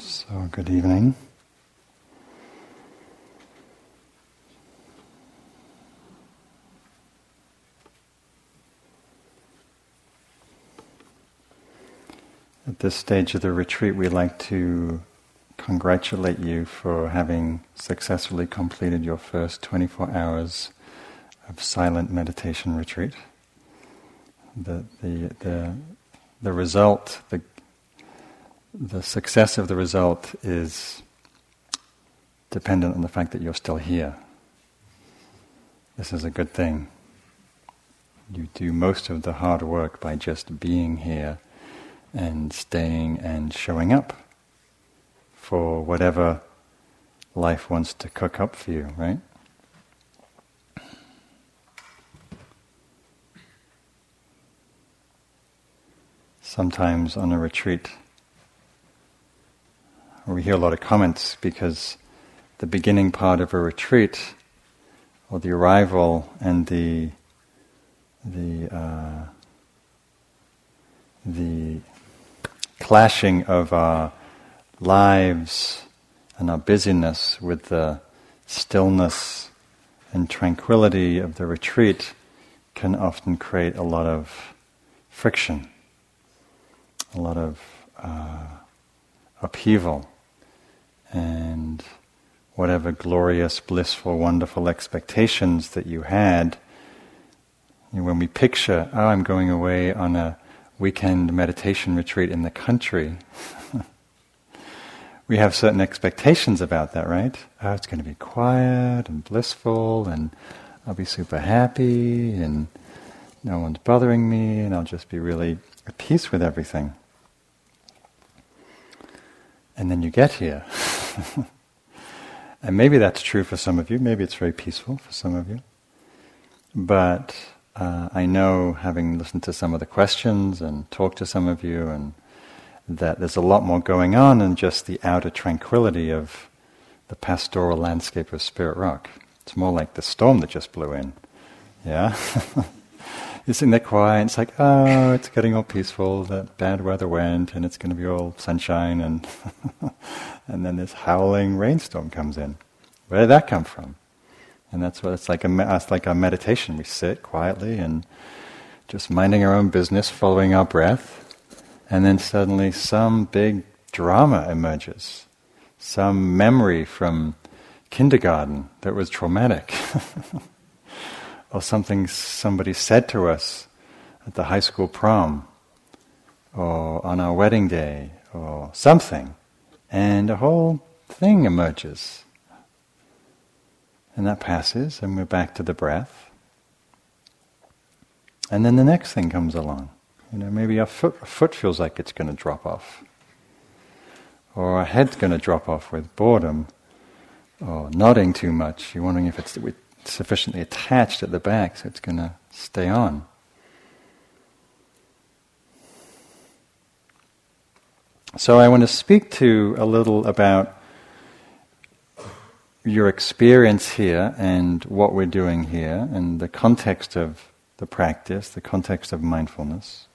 So, good evening. At this stage of the retreat, we'd like to congratulate you for having successfully completed your first 24 hours of silent meditation retreat. The, the, the, the result, the, the success of the result is dependent on the fact that you're still here. This is a good thing. You do most of the hard work by just being here and staying and showing up for whatever life wants to cook up for you, right? Sometimes on a retreat, we hear a lot of comments because the beginning part of a retreat, or the arrival and the the uh, the clashing of our lives and our busyness with the stillness and tranquility of the retreat can often create a lot of friction, a lot of uh, upheaval, and whatever glorious, blissful, wonderful expectations that you had. Know, when we picture, oh, I'm going away on a weekend meditation retreat in the country. we have certain expectations about that, right? Oh, it's going to be quiet and blissful, and I'll be super happy, and no one's bothering me, and I'll just be really at peace with everything. And then you get here. and maybe that's true for some of you, maybe it's very peaceful for some of you. But uh, I know, having listened to some of the questions and talked to some of you, and that there's a lot more going on than just the outer tranquility of the pastoral landscape of Spirit Rock. It's more like the storm that just blew in. Yeah? You're sitting there quiet, it's like, oh, it's getting all peaceful, that bad weather went, and it's going to be all sunshine, and, and then this howling rainstorm comes in. Where did that come from? And that's what it's like. A, it's like a meditation. We sit quietly and just minding our own business, following our breath, and then suddenly some big drama emerges, some memory from kindergarten that was traumatic, or something somebody said to us at the high school prom, or on our wedding day, or something, and a whole thing emerges. And that passes, and we're back to the breath. And then the next thing comes along. You know, maybe our foot, foot feels like it's going to drop off. Or our head's going to drop off with boredom. Or nodding too much. You're wondering if it's sufficiently attached at the back so it's going to stay on. So I want to speak to a little about your experience here and what we're doing here and the context of the practice, the context of mindfulness,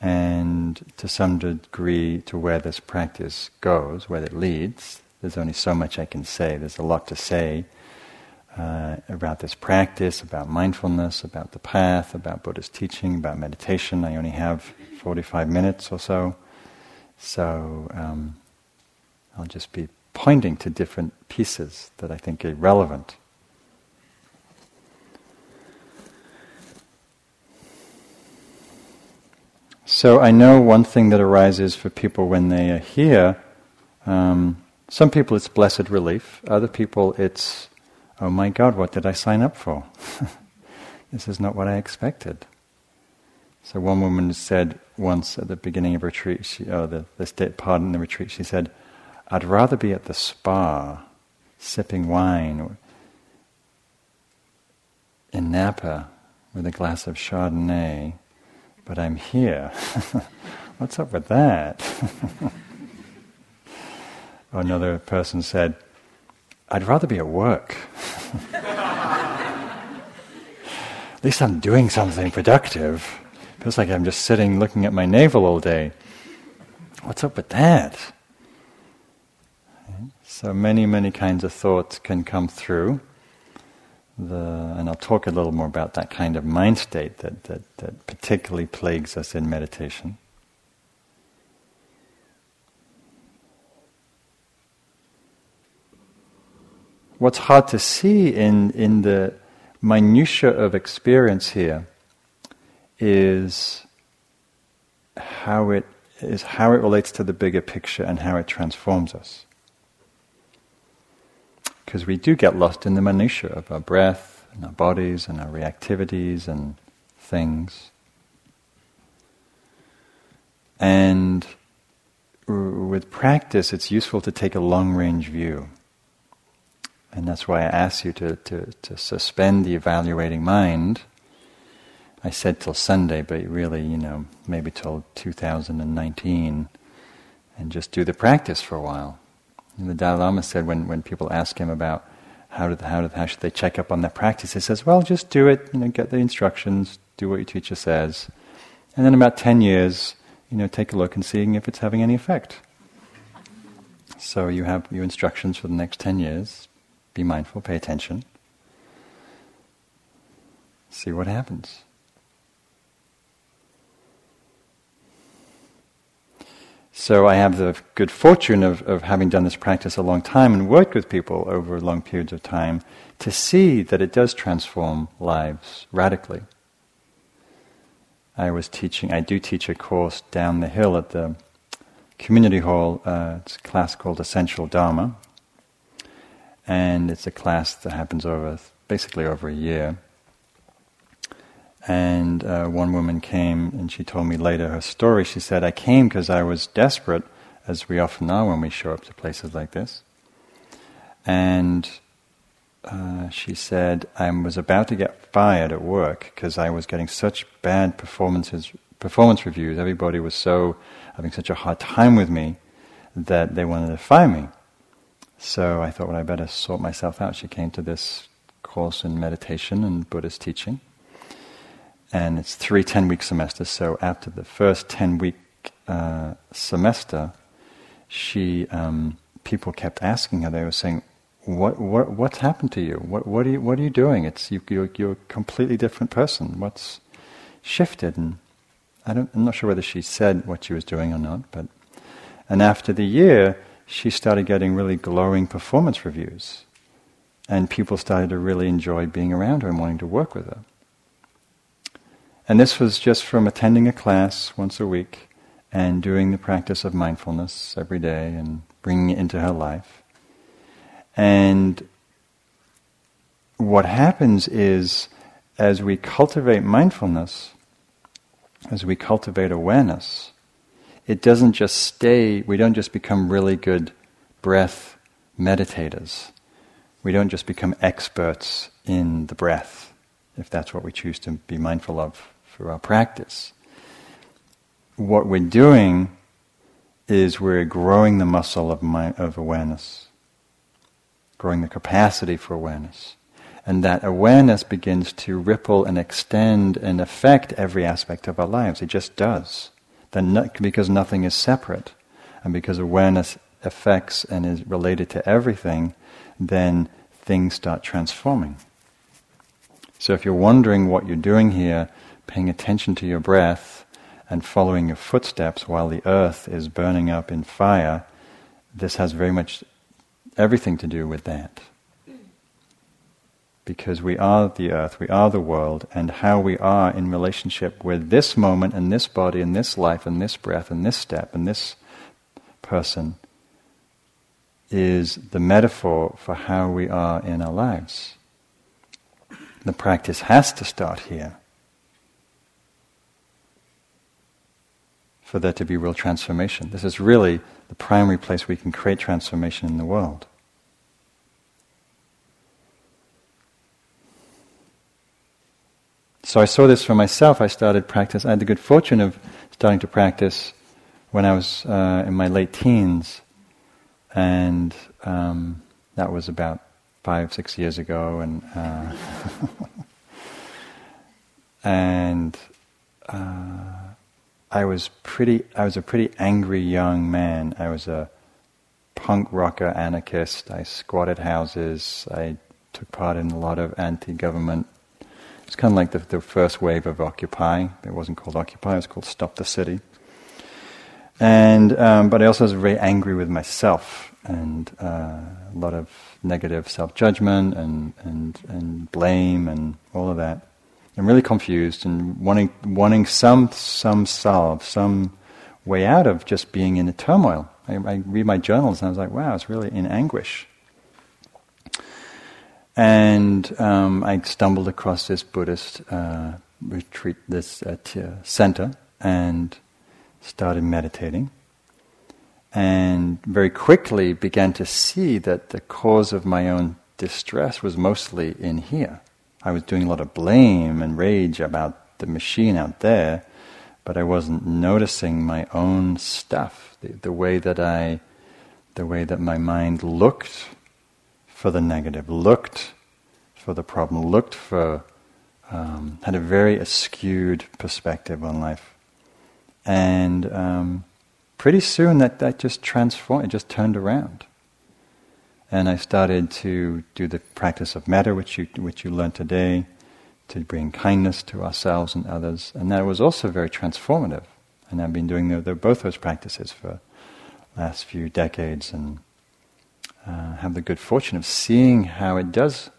and to some degree to where this practice goes, where it leads. There's only so much I can say. There's a lot to say uh, about this practice, about mindfulness, about the path, about Buddha's teaching, about meditation. I only have 45 minutes or so. So um, I'll just be pointing to different pieces that I think are relevant. So I know one thing that arises for people when they are here. Um, some people it's blessed relief. Other people it's, oh my God, what did I sign up for? this is not what I expected. So one woman said once at the beginning of retreat, she, oh, the, the part in the retreat, she said, I'd rather be at the spa sipping wine in Napa with a glass of Chardonnay, but I'm here. What's up with that? Another person said, I'd rather be at work. at least I'm doing something productive. Feels like I'm just sitting looking at my navel all day. What's up with that? So many, many kinds of thoughts can come through. The, and I'll talk a little more about that kind of mind state that, that, that particularly plagues us in meditation. What's hard to see in, in the minutiae of experience here is how it is how it relates to the bigger picture and how it transforms us. Because we do get lost in the minutiae of our breath and our bodies and our reactivities and things. And with practice, it's useful to take a long range view. And that's why I ask you to, to, to suspend the evaluating mind. I said till Sunday, but really, you know, maybe till 2019, and just do the practice for a while. And the Dalai Lama said when, when people ask him about how, did, how, did, how should they check up on their practice, he says, well, just do it, you know, get the instructions, do what your teacher says. And then about 10 years, you know, take a look and seeing if it's having any effect. So you have your instructions for the next 10 years, be mindful, pay attention. See what happens. So I have the good fortune of, of having done this practice a long time and worked with people over long periods of time to see that it does transform lives radically. I was teaching, I do teach a course down the hill at the community hall. Uh, it's a class called Essential Dharma, and it's a class that happens over basically over a year. And uh, one woman came and she told me later her story. She said, I came because I was desperate, as we often are when we show up to places like this. And uh, she said, I was about to get fired at work because I was getting such bad performances, performance reviews. Everybody was so having such a hard time with me that they wanted to fire me. So I thought, well, I better sort myself out. She came to this course in meditation and Buddhist teaching. And it's three 10 week semesters. So after the first 10 week uh, semester, she, um, people kept asking her, they were saying, what, what, what's happened to you? What, what, are you? what are you doing? It's, you, you're, you're a completely different person. What's shifted? And I don't, I'm not sure whether she said what she was doing or not, but, and after the year, she started getting really glowing performance reviews. And people started to really enjoy being around her and wanting to work with her. And this was just from attending a class once a week and doing the practice of mindfulness every day and bringing it into her life. And what happens is, as we cultivate mindfulness, as we cultivate awareness, it doesn't just stay, we don't just become really good breath meditators. We don't just become experts in the breath, if that's what we choose to be mindful of for our practice. What we're doing is we're growing the muscle of, of awareness, growing the capacity for awareness. And that awareness begins to ripple and extend and affect every aspect of our lives. It just does then because nothing is separate, and because awareness affects and is related to everything, then things start transforming. So if you're wondering what you're doing here, paying attention to your breath and following your footsteps while the earth is burning up in fire, this has very much everything to do with that because we are the earth, we are the world, and how we are in relationship with this moment and this body and this life and this breath and this step and this person is the metaphor for how we are in our lives. The practice has to start here for there to be real transformation. This is really the primary place we can create transformation in the world. So I saw this for myself. I started practice. I had the good fortune of starting to practice when I was uh, in my late teens, and um, that was about five, six years ago, and uh, and uh, I was pretty. I was a pretty angry young man. I was a punk rocker anarchist. I squatted houses. I took part in a lot of anti-government. It's kind of like the, the first wave of Occupy. It wasn't called Occupy. It was called Stop the City. And um, but I also was very angry with myself and uh, a lot of negative self-judgment and, and and blame and all of that. I'm really confused and wanting wanting some some solve, some way out of just being in a turmoil. I, I read my journals and I was like, wow, it's really in anguish. And um, I stumbled across this Buddhist uh, retreat, this uh, uh, center, and started meditating. And very quickly began to see that the cause of my own distress was mostly in here. I was doing a lot of blame and rage about the machine out there, but I wasn't noticing my own stuff, the, the way that I, the way that my mind looked for the negative, looked for the problem, looked for, um, had a very askewed perspective on life. And um, pretty soon that, that just transformed, it just turned around. And I started to do the practice of metta, which you, which you learned today, to bring kindness to ourselves and others. And that was also very transformative. And I've been doing the, the, both those practices for last few decades and uh, have the good fortune of seeing how it does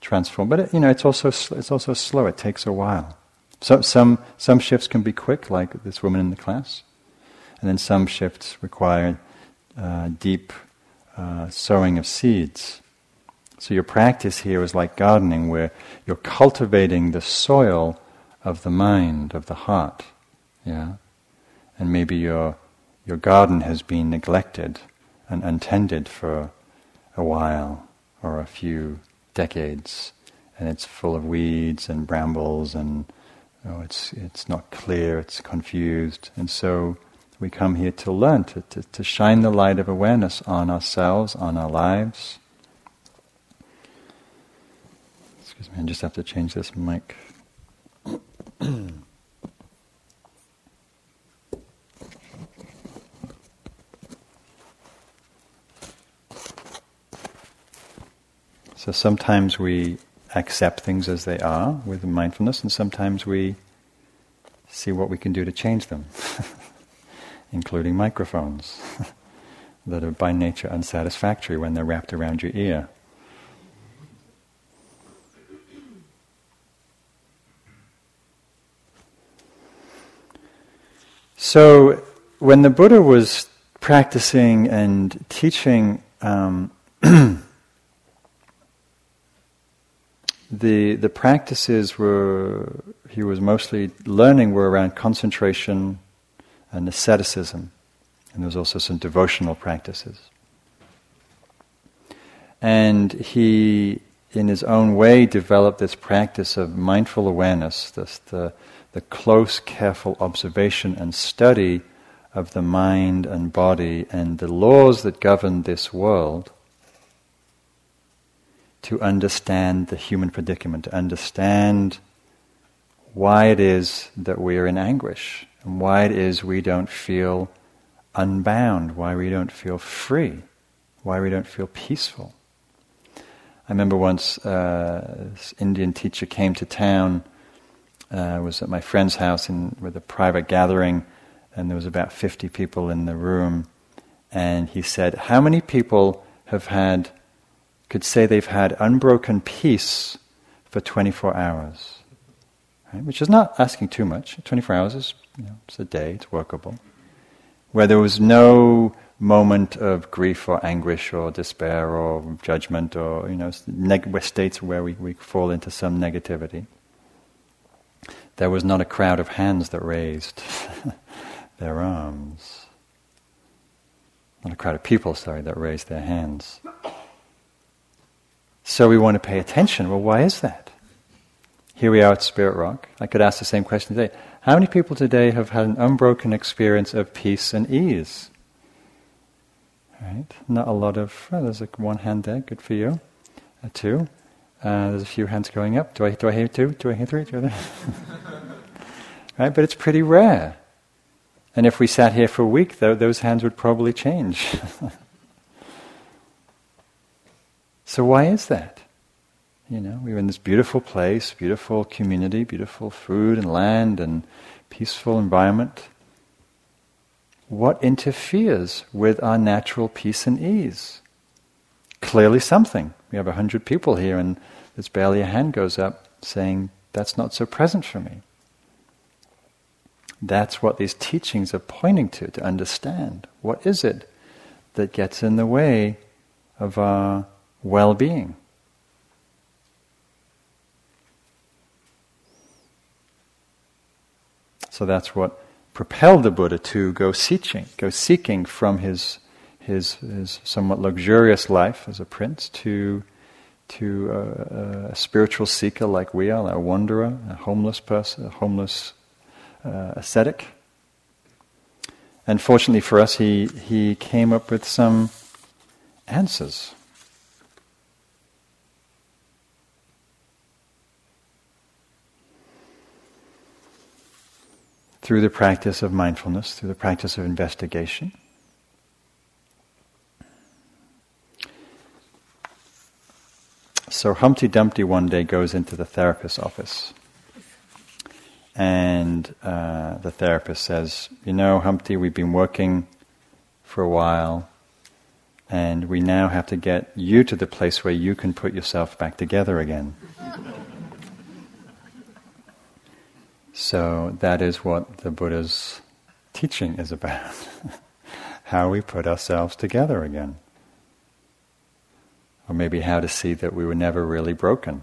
transform. But it, you know, it's also it's also slow. It takes a while. So some some shifts can be quick, like this woman in the class, and then some shifts require uh, deep uh, sowing of seeds. So your practice here is like gardening, where you're cultivating the soil of the mind, of the heart. Yeah, and maybe your your garden has been neglected and untended for a while or a few decades, and it's full of weeds and brambles, and it's it's not clear, it's confused, and so we come here to learn to, to, to shine the light of awareness on ourselves, on our lives. Excuse me, I just have to change this mic. So sometimes we accept things as they are with mindfulness, and sometimes we see what we can do to change them, including microphones that are by nature unsatisfactory when they're wrapped around your ear. So, when the Buddha was practicing and teaching um, the the practices were he was mostly learning were around concentration and asceticism, and there was also some devotional practices. And he, in his own way, developed this practice of mindful awareness, this, the the close, careful observation and study of the mind and body and the laws that govern this world to understand the human predicament, to understand why it is that we are in anguish, and why it is we don't feel unbound, why we don't feel free, why we don't feel peaceful. I remember once uh, this Indian teacher came to town, uh, was at my friend's house in, with a private gathering, and there was about 50 people in the room, and he said, How many people have had could say they've had unbroken peace for 24 hours, right? which is not asking too much. 24 hours is you know, it's a day, it's workable. Where there was no moment of grief or anguish or despair or judgment or you know neg- states where we, we fall into some negativity. There was not a crowd of hands that raised their arms. Not a crowd of people, sorry, that raised their hands. So we want to pay attention. Well, why is that? Here we are at Spirit Rock. I could ask the same question today. How many people today have had an unbroken experience of peace and ease? Right? Not a lot of. Oh, there's like one hand there. Good for you. A two. Uh, there's a few hands going up. Do I do I hear two? Do I hear three? Do I hear right? But it's pretty rare. And if we sat here for a week, though, those hands would probably change. so why is that? You know, we're in this beautiful place, beautiful community, beautiful food and land and peaceful environment. What interferes with our natural peace and ease? Clearly something. We have a hundred people here and there's barely a hand goes up saying, that's not so present for me. That's what these teachings are pointing to, to understand. What is it that gets in the way of our well being? So that's what propelled the Buddha to go seeking, go seeking from his, his, his somewhat luxurious life as a prince to, to a, a spiritual seeker like we are, a wanderer, a homeless person, a homeless uh, ascetic. And fortunately for us, he, he came up with some answers. Through the practice of mindfulness, through the practice of investigation. So Humpty Dumpty one day goes into the therapist's office. And uh, the therapist says, You know, Humpty, we've been working for a while, and we now have to get you to the place where you can put yourself back together again. So that is what the Buddha's teaching is about how we put ourselves together again. Or maybe how to see that we were never really broken.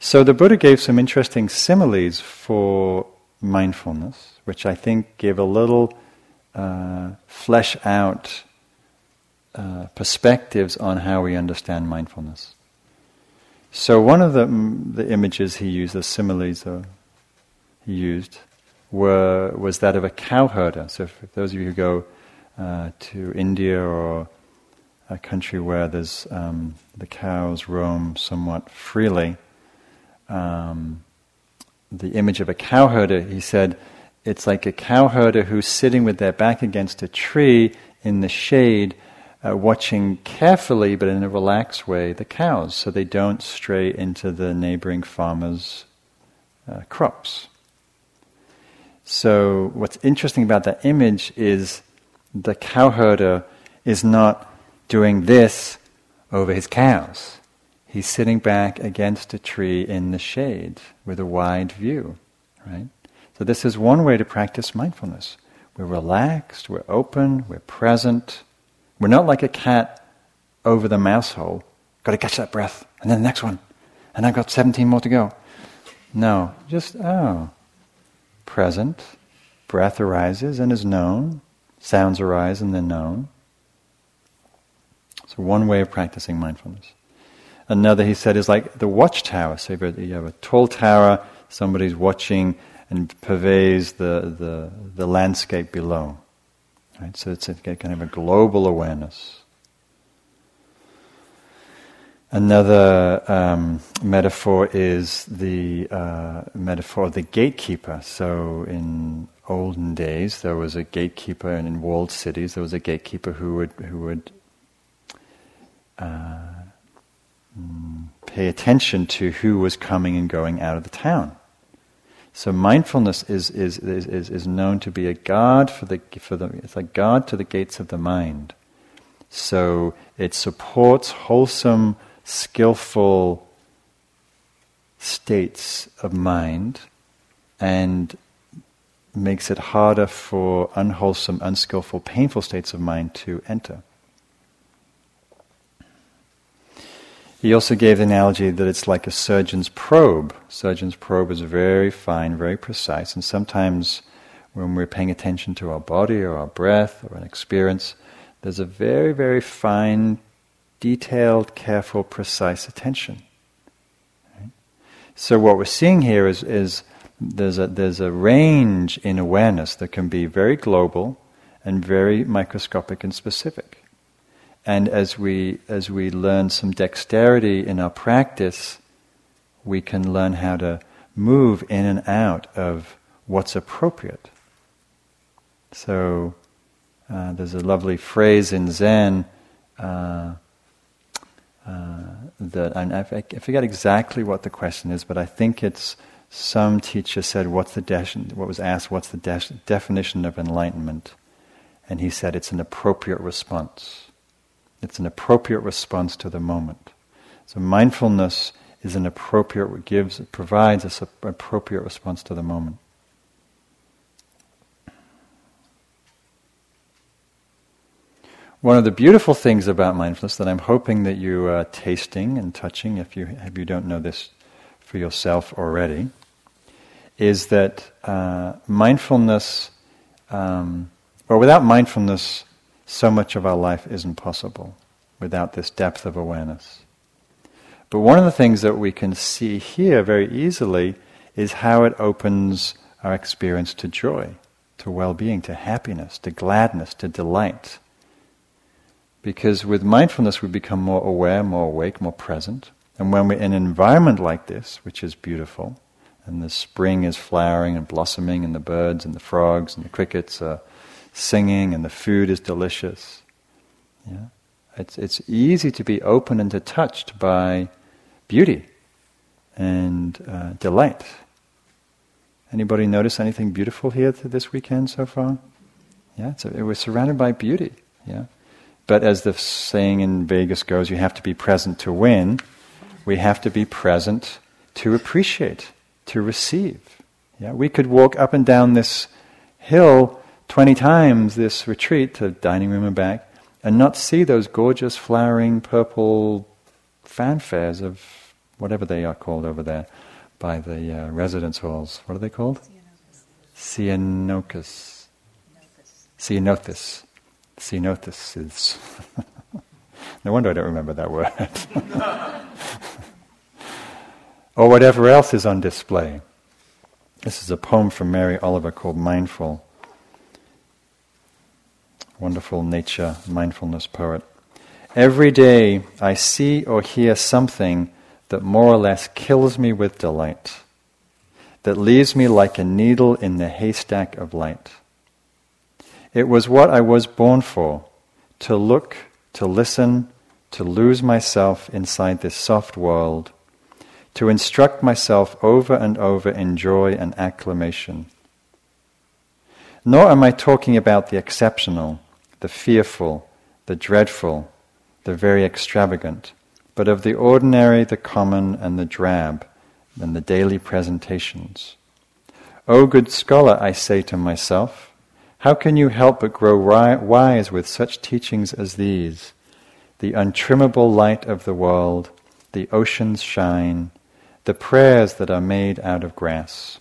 So the Buddha gave some interesting similes for mindfulness, which I think give a little uh, flesh out uh, perspectives on how we understand mindfulness. So one of the, the images he used, the similes uh, he used, were, was that of a cowherder. So for those of you who go uh, to India or a country where there's um, the cows roam somewhat freely, um, the image of a cowherder, he said, it's like a cowherder who's sitting with their back against a tree in the shade uh, watching carefully but in a relaxed way the cows so they don't stray into the neighboring farmers' uh, crops. So, what's interesting about that image is the cowherder is not doing this over his cows. He's sitting back against a tree in the shade with a wide view, right? So, this is one way to practice mindfulness. We're relaxed, we're open, we're present we're not like a cat over the mouse hole. Got to catch that breath, and then the next one, and I've got 17 more to go. No, just, oh, present, breath arises and is known, sounds arise and they're known. So, one way of practicing mindfulness. Another, he said, is like the watchtower. So, you have a tall tower, somebody's watching and pervades the, the, the landscape below. Right? So it's a kind of a global awareness. Another um, metaphor is the uh, metaphor of the gatekeeper. So in olden days, there was a gatekeeper, and in walled cities, there was a gatekeeper who would who would uh, mm, pay attention to who was coming and going out of the town. So mindfulness is, is, is, is known to be a guard for the, for the, it's a guard to the gates of the mind. So it supports wholesome, skillful states of mind and makes it harder for unwholesome, unskillful, painful states of mind to enter. He also gave the analogy that it's like a surgeon's probe. Surgeon's probe is very fine, very precise, and sometimes when we're paying attention to our body or our breath or an experience, there's a very, very fine, detailed, careful, precise attention. Right? So what we're seeing here is, is there's, a, there's a range in awareness that can be very global and very microscopic and specific. And as we, as we learn some dexterity in our practice, we can learn how to move in and out of what's appropriate. So uh, there's a lovely phrase in Zen uh, uh, that I, I forget exactly what the question is, but I think it's some teacher said, "What's the de- what was asked? What's the de- definition of enlightenment?" And he said, "It's an appropriate response. It's an appropriate response to the moment." So mindfulness is an appropriate gives provides an appropriate response to the moment. One of the beautiful things about mindfulness that I'm hoping that you are tasting and touching, if you if you don't know this for yourself already, is that uh, mindfulness, um, or without mindfulness, so much of our life isn't possible without this depth of awareness. But one of the things that we can see here very easily is how it opens our experience to joy, to well being, to happiness, to gladness, to delight. Because with mindfulness, we become more aware, more awake, more present. And when we're in an environment like this, which is beautiful, and the spring is flowering and blossoming, and the birds and the frogs and the crickets are singing, and the food is delicious, yeah? it's, it's easy to be open and to touched by beauty and uh, delight. Anybody notice anything beautiful here this weekend so far? Yeah, it was surrounded by beauty. Yeah, but as the saying in Vegas goes, you have to be present to win. We have to be present to appreciate, to receive. Yeah, we could walk up and down this hill twenty times this retreat to dining room and back, and not see those gorgeous flowering purple fanfares of whatever they are called over there by the uh, residence halls. What are they called? Ceanothus. Ceanothus. Ceanothus is. no wonder I don't remember that word. or whatever else is on display. This is a poem from Mary Oliver called Mindful. Wonderful nature, mindfulness poet. Every day I see or hear something that more or less kills me with delight, that leaves me like a needle in the haystack of light. It was what I was born for to look, to listen, to lose myself inside this soft world, to instruct myself over and over in joy and acclamation. Nor am I talking about the exceptional, the fearful, the dreadful, the very extravagant but of the ordinary, the common, and the drab, and the daily presentations. O good scholar, I say to myself, how can you help but grow wise with such teachings as these? The untrimmable light of the world, the ocean's shine, the prayers that are made out of grass.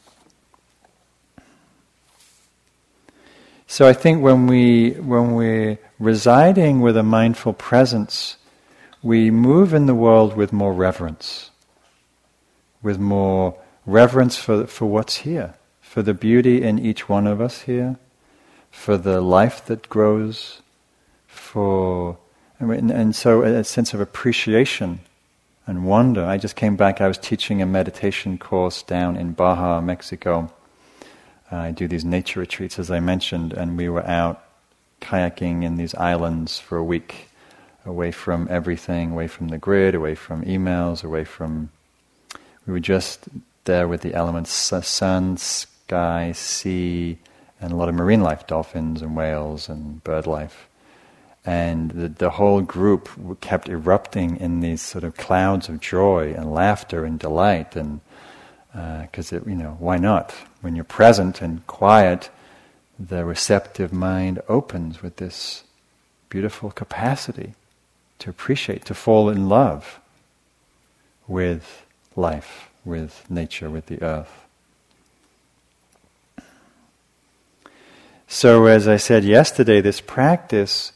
So I think when we when we're residing with a mindful presence we move in the world with more reverence, with more reverence for, for what's here, for the beauty in each one of us here, for the life that grows, for and, and so a sense of appreciation and wonder. I just came back. I was teaching a meditation course down in Baja, Mexico. Uh, I do these nature retreats, as I mentioned, and we were out kayaking in these islands for a week away from everything, away from the grid, away from emails, away from. We were just there with the elements sun, sky, sea, and a lot of marine life dolphins and whales and bird life. And the, the whole group kept erupting in these sort of clouds of joy and laughter and delight. And because, uh, you know, why not? When you're present and quiet, the receptive mind opens with this beautiful capacity to appreciate, to fall in love with life, with nature, with the earth. So, as I said yesterday, this practice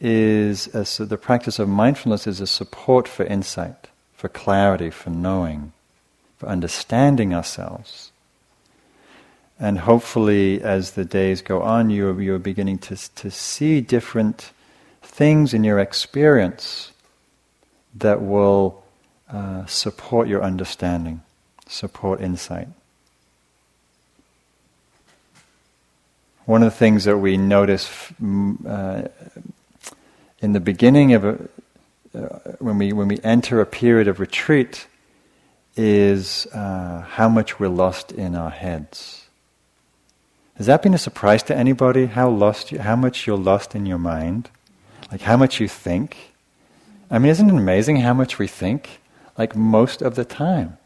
is a, so the practice of mindfulness is a support for insight, for clarity, for knowing, for understanding ourselves. And hopefully, as the days go on, you're, you're beginning to, to see different things in your experience that will uh, support your understanding, support insight. One of the things that we notice mm, uh, in the beginning of a, uh, when we when we enter a period of retreat, is uh, how much we're lost in our heads. Has that been a surprise to anybody? How lost, you, how much you're lost in your mind, like how much you think. I mean, isn't it amazing how much we think? Like most of the time,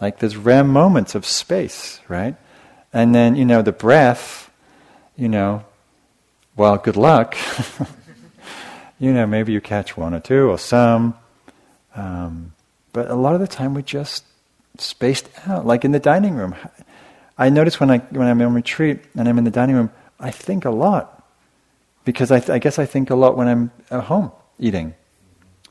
like there's rare moments of space, right? And then you know the breath, you know. Well, good luck. you know, maybe you catch one or two or some. Um, but a lot of the time we're just spaced out, like in the dining room. I notice when, I, when I'm on retreat and I'm in the dining room, I think a lot. Because I, th- I guess I think a lot when I'm at home eating,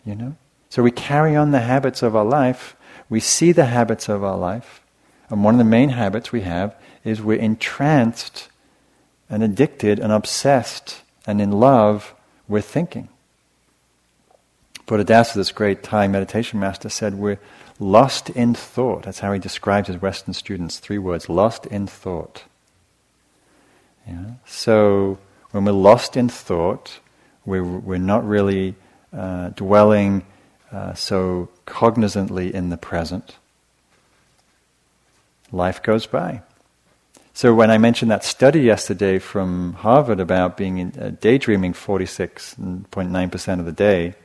you know? So we carry on the habits of our life, we see the habits of our life, and one of the main habits we have is we're entranced and addicted and obsessed and in love with thinking. Buddhadasa, this great Thai meditation master, said we're lost in thought. That's how he describes his Western students. Three words: lost in thought. Yeah? So when we're lost in thought, we're, we're not really uh, dwelling uh, so cognizantly in the present. Life goes by. So when I mentioned that study yesterday from Harvard about being in, uh, daydreaming 46.9% of the day,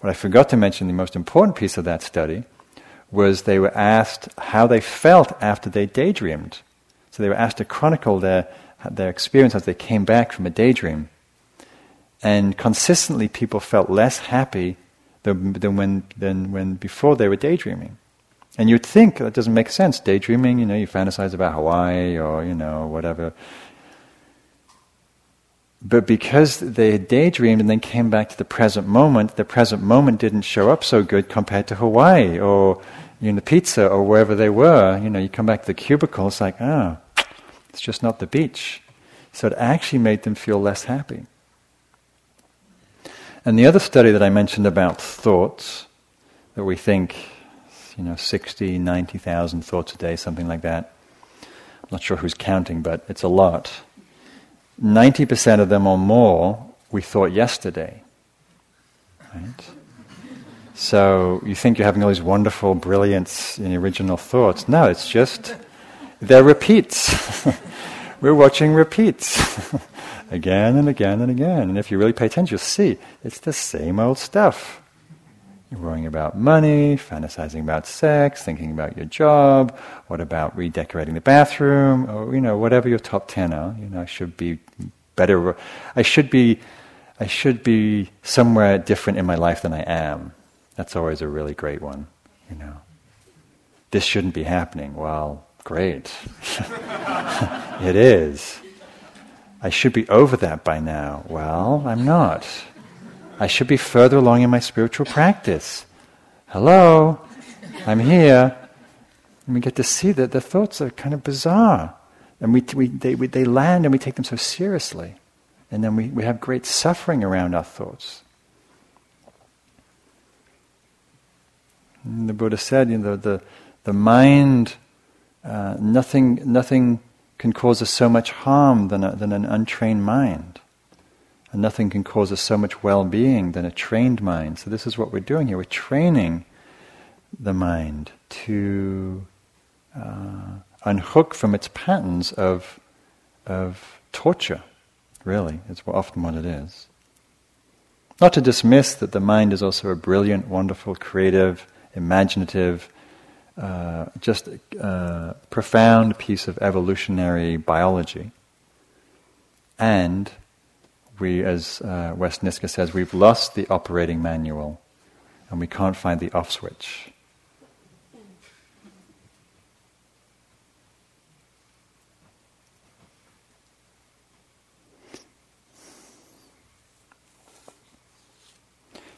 what I forgot to mention, the most important piece of that study, was they were asked how they felt after they daydreamed. So they were asked to chronicle their, their experience as they came back from a daydream. And consistently, people felt less happy than, than, when, than when before they were daydreaming. And you'd think that doesn't make sense. Daydreaming, you know, you fantasize about Hawaii or, you know, whatever. But because they had daydreamed and then came back to the present moment, the present moment didn't show up so good compared to Hawaii or you know, pizza or wherever they were. You know, you come back to the cubicle, it's like, oh, it's just not the beach. So it actually made them feel less happy. And the other study that I mentioned about thoughts, that we think, you know, 60, 90,000 thoughts a day, something like that. I'm not sure who's counting, but it's a lot 90% of them or more we thought yesterday. Right? So you think you're having all these wonderful, brilliant, and original thoughts. No, it's just, they're repeats. We're watching repeats. again and again and again. And if you really pay attention, you'll see it's the same old stuff. Worrying about money, fantasizing about sex, thinking about your job. What about redecorating the bathroom? Or, you know, whatever your top ten are. You know, I should be better. I should be, I should be somewhere different in my life than I am. That's always a really great one. You know, this shouldn't be happening. Well, great. it is. I should be over that by now. Well, I'm not. I should be further along in my spiritual practice. Hello, I'm here. And we get to see that the thoughts are kind of bizarre. And we, we, they, we, they land and we take them so seriously. And then we, we have great suffering around our thoughts. And the Buddha said, you know, the, the mind, uh, nothing, nothing can cause us so much harm than, a, than an untrained mind. And nothing can cause us so much well being than a trained mind. So, this is what we're doing here. We're training the mind to uh, unhook from its patterns of, of torture, really, is often what it is. Not to dismiss that the mind is also a brilliant, wonderful, creative, imaginative, uh, just uh, profound piece of evolutionary biology. And we, as uh, Wes Nisker says, we've lost the operating manual and we can't find the off switch.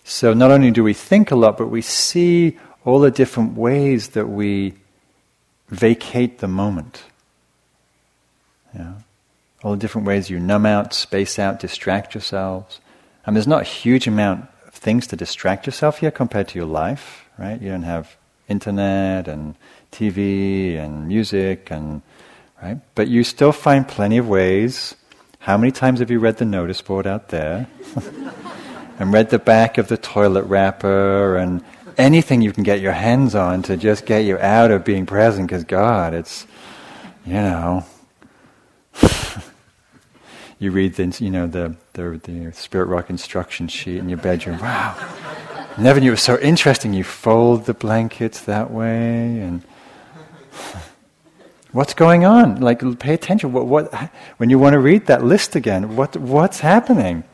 So not only do we think a lot, but we see all the different ways that we vacate the moment. Yeah all the different ways you numb out, space out, distract yourselves. And there's not a huge amount of things to distract yourself here compared to your life, right? You don't have internet and TV and music and right, but you still find plenty of ways How many times have you read the notice board out there? and read the back of the toilet wrapper and anything you can get your hands on to just get you out of being present because God, it's, you know. You read the, you know, the, the, the Spirit Rock instruction sheet in your bedroom. Wow. Never knew it was so interesting. You fold the blankets that way and what's going on? Like, pay attention. What, what, when you want to read that list again, what, what's happening?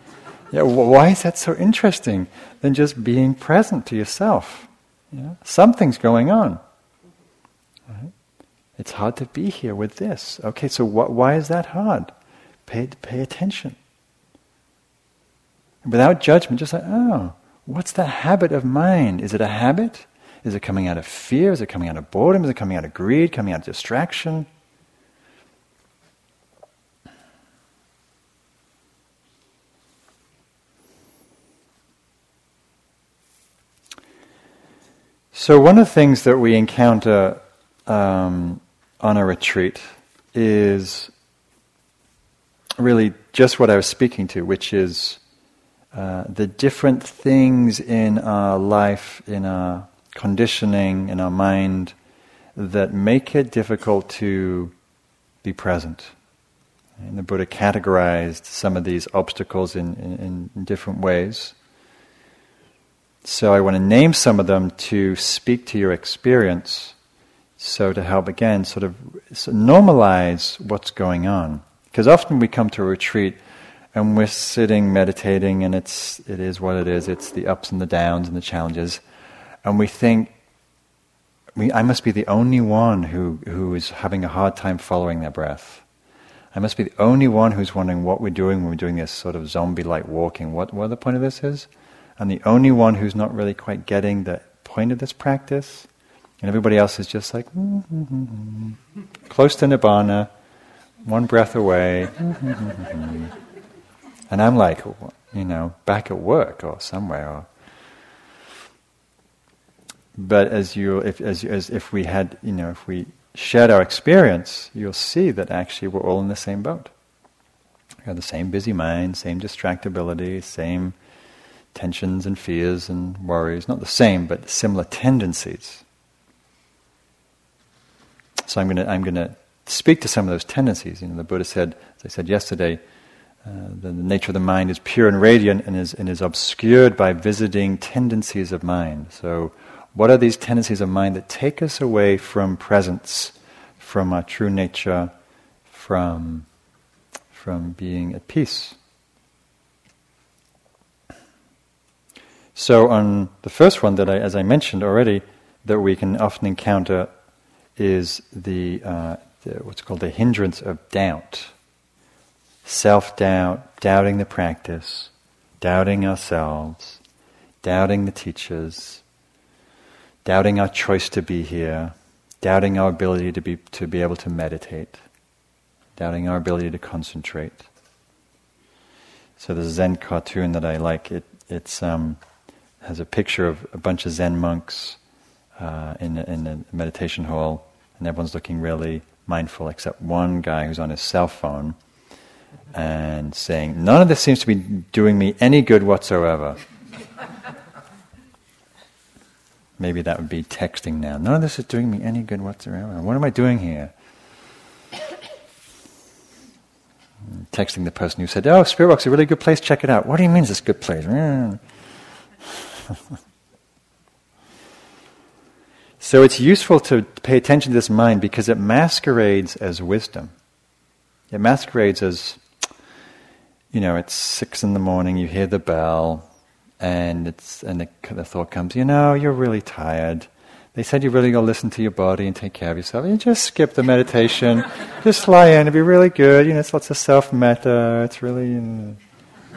Yeah, why is that so interesting? Than just being present to yourself. Yeah? Something's going on. Right? It's hard to be here with this. Okay, so wh- why is that hard? Pay, pay attention. And Without judgment, just like, oh, what's the habit of mind? Is it a habit? Is it coming out of fear? Is it coming out of boredom? Is it coming out of greed? Coming out of distraction? So, one of the things that we encounter um, on a retreat is really just what I was speaking to, which is uh, the different things in our life, in our conditioning, in our mind, that make it difficult to be present. And the Buddha categorized some of these obstacles in, in, in different ways. So I want to name some of them to speak to your experience. So to help again, sort of normalize what's going on. Because often we come to a retreat and we're sitting meditating and it's it is what it is. It's the ups and the downs and the challenges, and we think, we, I must be the only one who who is having a hard time following their breath. I must be the only one who's wondering what we're doing when we're doing this sort of zombie-like walking. What what the point of this is? I'm the only one who's not really quite getting the point of this practice. And everybody else is just like, mm-hmm, close to nibbana, one breath away. and I'm like, you know, back at work or somewhere. Or but as you, if, as, as if we had, you know, if we shared our experience, you'll see that actually we're all in the same boat. We have the same busy mind, same distractibility, same tensions and fears and worries, not the same, but similar tendencies. So I'm going to I'm going to speak to some of those tendencies. You know, the Buddha said, as I said yesterday, uh, the, nature of the mind is pure and radiant and is, and is obscured by visiting tendencies of mind. So, what are these tendencies of mind that take us away from presence, from our true nature, from, from being at peace? So, on the first one that I, as I mentioned already, that we can often encounter is the, uh, the what's called the hindrance of doubt, self doubt, doubting the practice, doubting ourselves, doubting the teachers, doubting our choice to be here, doubting our ability to be to be able to meditate, doubting our ability to concentrate. So the Zen cartoon that I like, it, it's um, has a picture of a bunch of Zen monks uh, in, in a meditation hall, and everyone's looking really mindful except one guy who's on his cell phone and saying, None of this seems to be doing me any good whatsoever. Maybe that would be texting now. None of this is doing me any good whatsoever. What am I doing here? Texting the person who said, Oh, Spirit Rock's a really good place, check it out. What do you mean it's a good place? so it's useful to pay attention to this mind because it masquerades as wisdom. It masquerades as, you know, it's six in the morning, you hear the bell, and it's and the, the thought comes, you know, you're really tired. They said you really got to listen to your body and take care of yourself. You just skip the meditation, just lie in. It'll be really good. You know, it's lots of self metta. It's really, you know,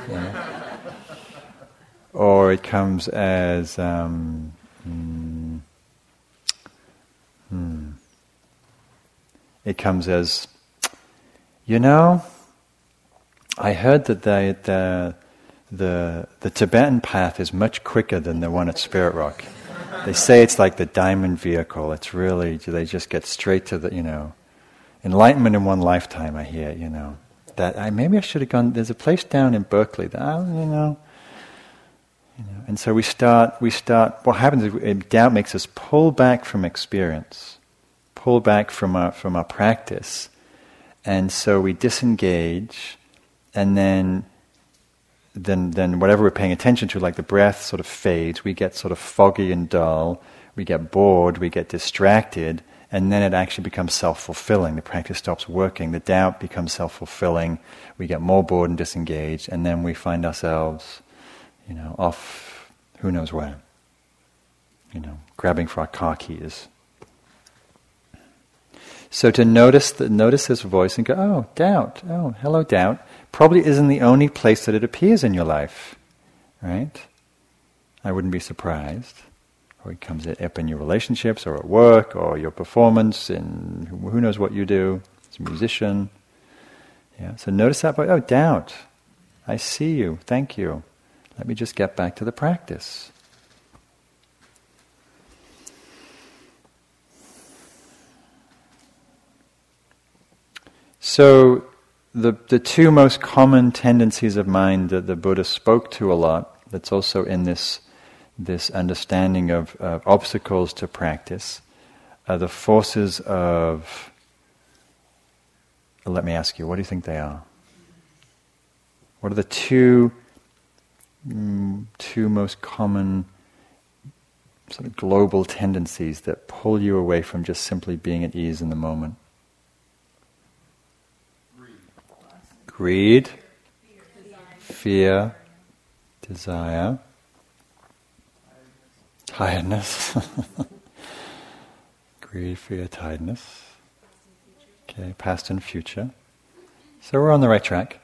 you know or it comes as um, mm, hmm, it comes as you know I heard that the, the the the Tibetan path is much quicker than the one at Spirit Rock. They say it's like the diamond vehicle. It's really do they just get straight to the you know enlightenment in one lifetime. I hear you know that. I, maybe I should have gone. There's a place down in Berkeley that I, you know. You know, and so we start. We start. What happens is doubt makes us pull back from experience, pull back from our from our practice, and so we disengage, and then then then whatever we're paying attention to, like the breath, sort of fades. We get sort of foggy and dull. We get bored. We get distracted, and then it actually becomes self fulfilling. The practice stops working. The doubt becomes self fulfilling. We get more bored and disengaged, and then we find ourselves, you know, off who knows where. You know, grabbing for our car keys. So to notice the, notice this voice and go, oh, doubt, oh, hello, doubt probably isn't the only place that it appears in your life, right? I wouldn't be surprised. Or it comes up in your relationships, or at work, or your performance, and who knows what you do as a musician. Yeah. So notice that, voice oh, doubt. I see you. Thank you. Let me just get back to the practice. So the, the two most common tendencies of mind that the Buddha spoke to a lot, that's also in this, this understanding of, obstacles to practice, are the forces of. Let me ask you, what do you think they are? What are the two, mm, two most common sort of global tendencies that pull you away from just simply being at ease in the moment? greed, fear, desire, tiredness. greed, fear, tiredness. Okay, past and future. So we're on the right track.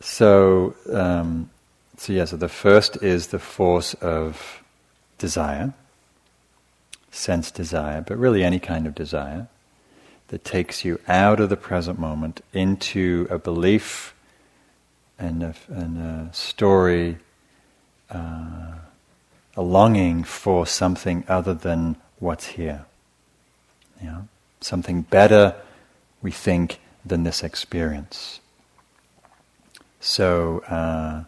So, um, so yeah. So the first is the force of desire, sense desire, but really any kind of desire that takes you out of the present moment into a belief and a, and a story, uh, a longing for something other than what's here. Yeah? Something better, we think, than this experience. So, uh,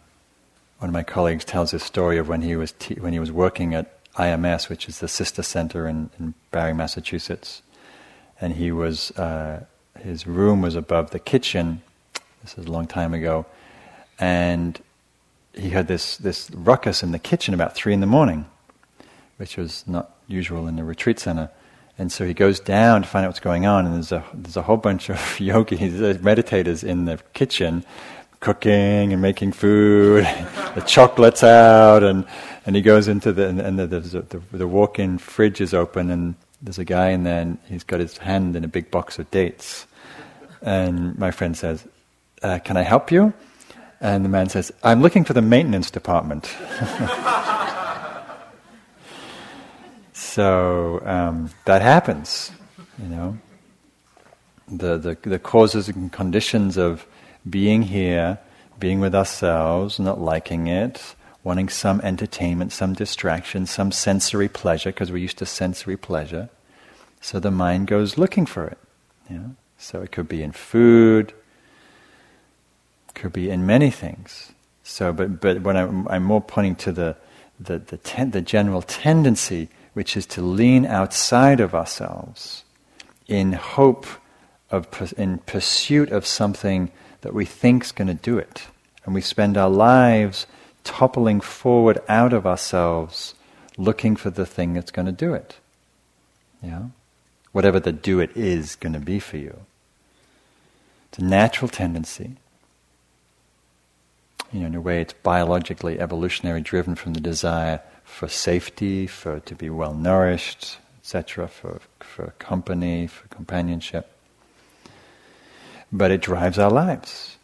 one of my colleagues tells this story of when he was when he was working at IMS, which is the sister center in, in Barre, Massachusetts and he was uh, his room was above the kitchen. This is a long time ago, and he had this this ruckus in the kitchen about three in the morning, which was not usual in the retreat center. And so he goes down to find out what's going on, and there's a there's a whole bunch of yogis, meditators in the kitchen, cooking and making food, the chocolates out, and and he goes into the and, the, the, the, the walk-in fridge is open, and there's a guy in there and he's got his hand in a big box of dates. And my friend says, uh, Can I help you? And the man says, I'm looking for the maintenance department. so um, that happens, you know. The, the, the causes and conditions of being here, being with ourselves, not liking it, wanting some entertainment, some distraction, some sensory pleasure, because we're used to sensory pleasure. So the mind goes looking for it. So it could be in food, could be in many things. So, but but when I'm, I'm more pointing to the the the, ten, the general tendency, which is to lean outside of ourselves, in hope of in pursuit of something that we think is going to do it, and we spend our lives toppling forward out of ourselves, looking for the thing that's going to do it. Yeah? Whatever the do it is going to be for you. It's a natural tendency. You know, in a way, it's biologically, evolutionary driven from the desire for safety, for to be well nourished, etc., for, for company, for companionship. But it drives our lives.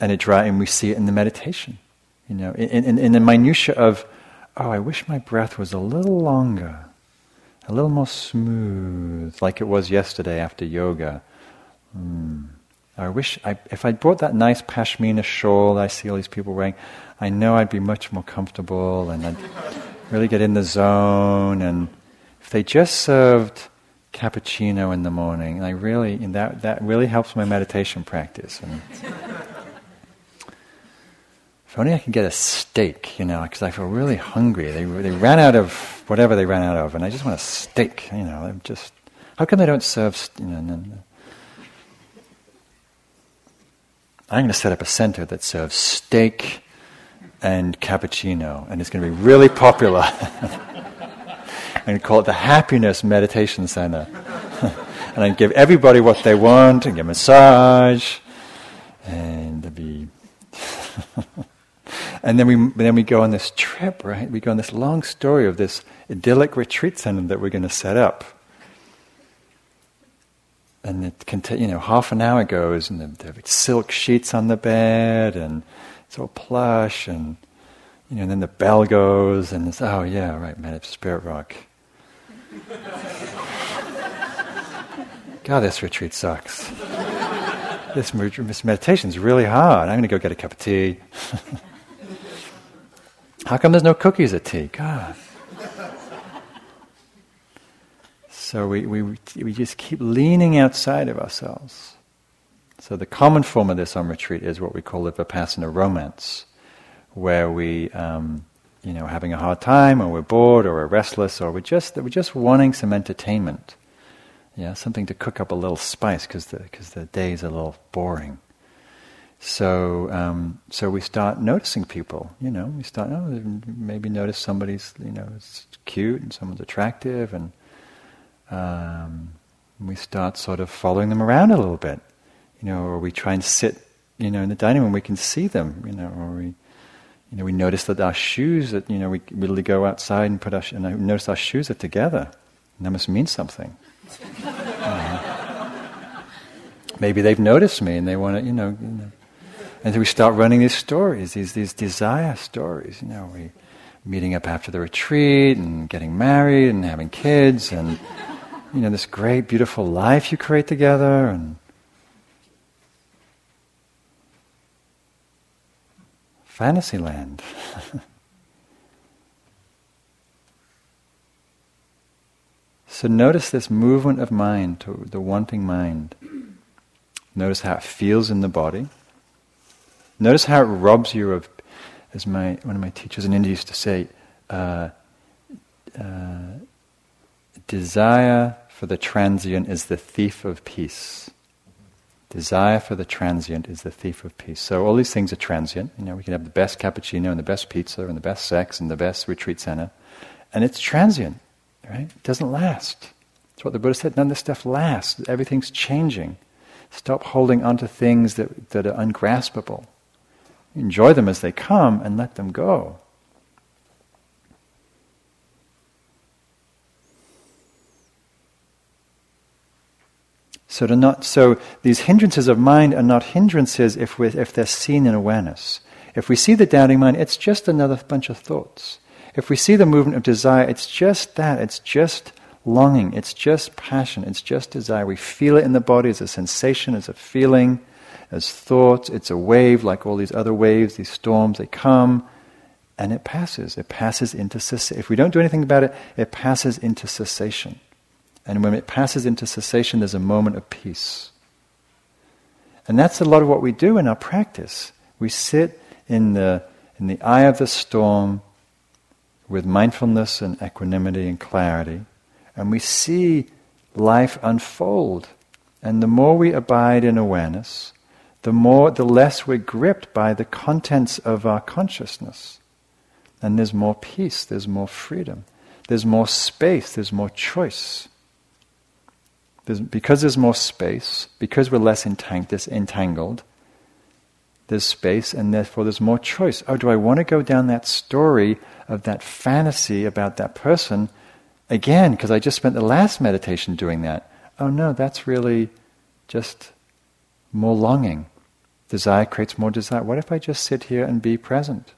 And it dri- and we see it in the meditation. You know, in, in, in the minutia of, oh, I wish my breath was a little longer, a little more smooth, like it was yesterday after yoga. Mm. I wish I, if I brought that nice pashmina shawl I see all these people wearing, I know I'd be much more comfortable and I'd really get in the zone. And if they just served cappuccino in the morning. And I really, and that, that really helps my meditation practice. And if only I could get a steak, you know, because I feel really hungry. They, they ran out of whatever they ran out of, and I just want a steak, you know. I'm just, how come they don't serve, you know, I'm going to set up a center that serves steak and cappuccino, and it's going to be really popular. To call it the Happiness Meditation Center. and I give everybody what they want, and a massage, and be. and then we then we go on this trip, right? We go on this long story of this idyllic retreat center that we're going to set up and it can you know, half an hour goes, and there are silk sheets on the bed, and it's all plush, and you know, and then the bell goes, and it's oh yeah, right, man, it's Spirit Rock. God, this retreat sucks. this, this meditation is really hard. I'm going to go get a cup of tea. How come there's no cookies at tea? God. So we, we, we just keep leaning outside of ourselves. So the common form of this on retreat is what we call the Vipassana romance, where we, um, you know, having a hard time, or we're bored, or we're restless, or we're just we're just wanting some entertainment, yeah, something to cook up a little spice because the because the day's a little boring. So um, so we start noticing people, you know, we start oh, maybe notice somebody's you know cute and someone's attractive and um, we start sort of following them around a little bit, you know, or we try and sit, you know, in the dining room, we can see them, you know, or we, you know, we notice that our shoes, that you know, we really go outside and put our, and I notice our shoes are together. And that must mean something. uh, maybe they've noticed me and they want to, you know, you know. And so we start running these stories, these these desire stories. You know, we meeting up after the retreat and getting married and having kids and you know, this great, beautiful life you create together and fantasy land. so notice this movement of mind to the wanting mind. Notice how it feels in the body. Notice how it robs you of, as my one of my teachers in India used to say, uh, uh, Desire for the transient is the thief of peace. Desire for the transient is the thief of peace. So all these things are transient. You know, we can have the best cappuccino and the best pizza and the best sex and the best retreat center, and it's transient, right? It doesn't last. That's what the Buddha said. None of this stuff lasts. Everything's changing. Stop holding onto things that, that are ungraspable. Enjoy them as they come and let them go. So to not so these hindrances of mind are not hindrances if we if they're seen in awareness. If we see the doubting mind, it's just another bunch of thoughts. If we see the movement of desire, it's just that. It's just longing. It's just passion. It's just desire. We feel it in the body as a sensation, as a feeling, as thoughts. It's a wave like all these other waves, these storms. They come and it passes. It passes into cessation. If we don't do anything about it, it passes into cessation. And when it passes into cessation, there's a moment of peace. And that's a lot of what we do in our practice. We sit in the, in the eye of the storm with mindfulness and equanimity and clarity, and we see life unfold. And the more we abide in awareness, the more, the less we're gripped by the contents of our consciousness. And there's more peace, there's more freedom, there's more space, there's more choice. There's, because there's more space, because we're less entang- entangled, there's space and therefore there's more choice. Oh, do I want to go down that story of that fantasy about that person again because I just spent the last meditation doing that? Oh no, that's really just more longing. Desire creates more desire. What if I just sit here and be present?